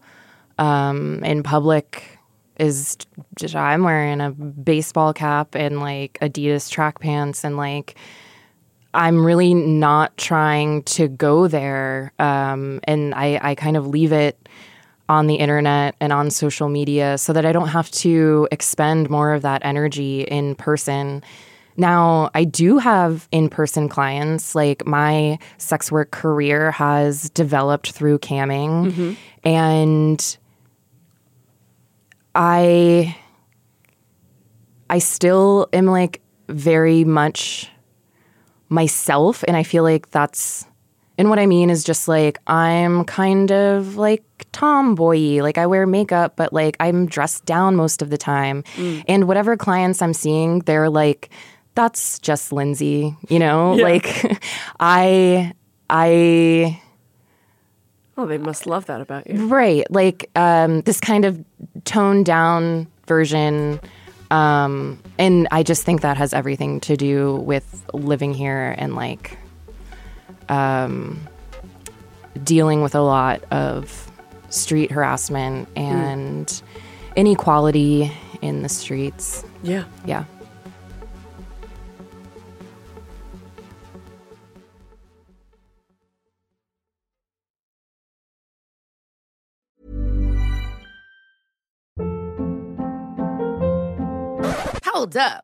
um, in public is just I'm wearing a baseball cap and like Adidas track pants and like I'm really not trying to go there. Um, and I, I kind of leave it on the internet and on social media so that I don't have to expend more of that energy in person. Now, I do have in person clients. Like my sex work career has developed through camming. Mm-hmm. And I I still am like very much myself and I feel like that's and what I mean is just like I'm kind of like tomboy like I wear makeup but like I'm dressed down most of the time and whatever clients I'm seeing they're like that's just Lindsay, you know? Yeah. Like I I Oh, they must love that about you. right, like um this kind of toned down version um and I just think that has everything to do with living here and like um dealing with a lot of street harassment and inequality in the streets. Yeah. Yeah. Hold up.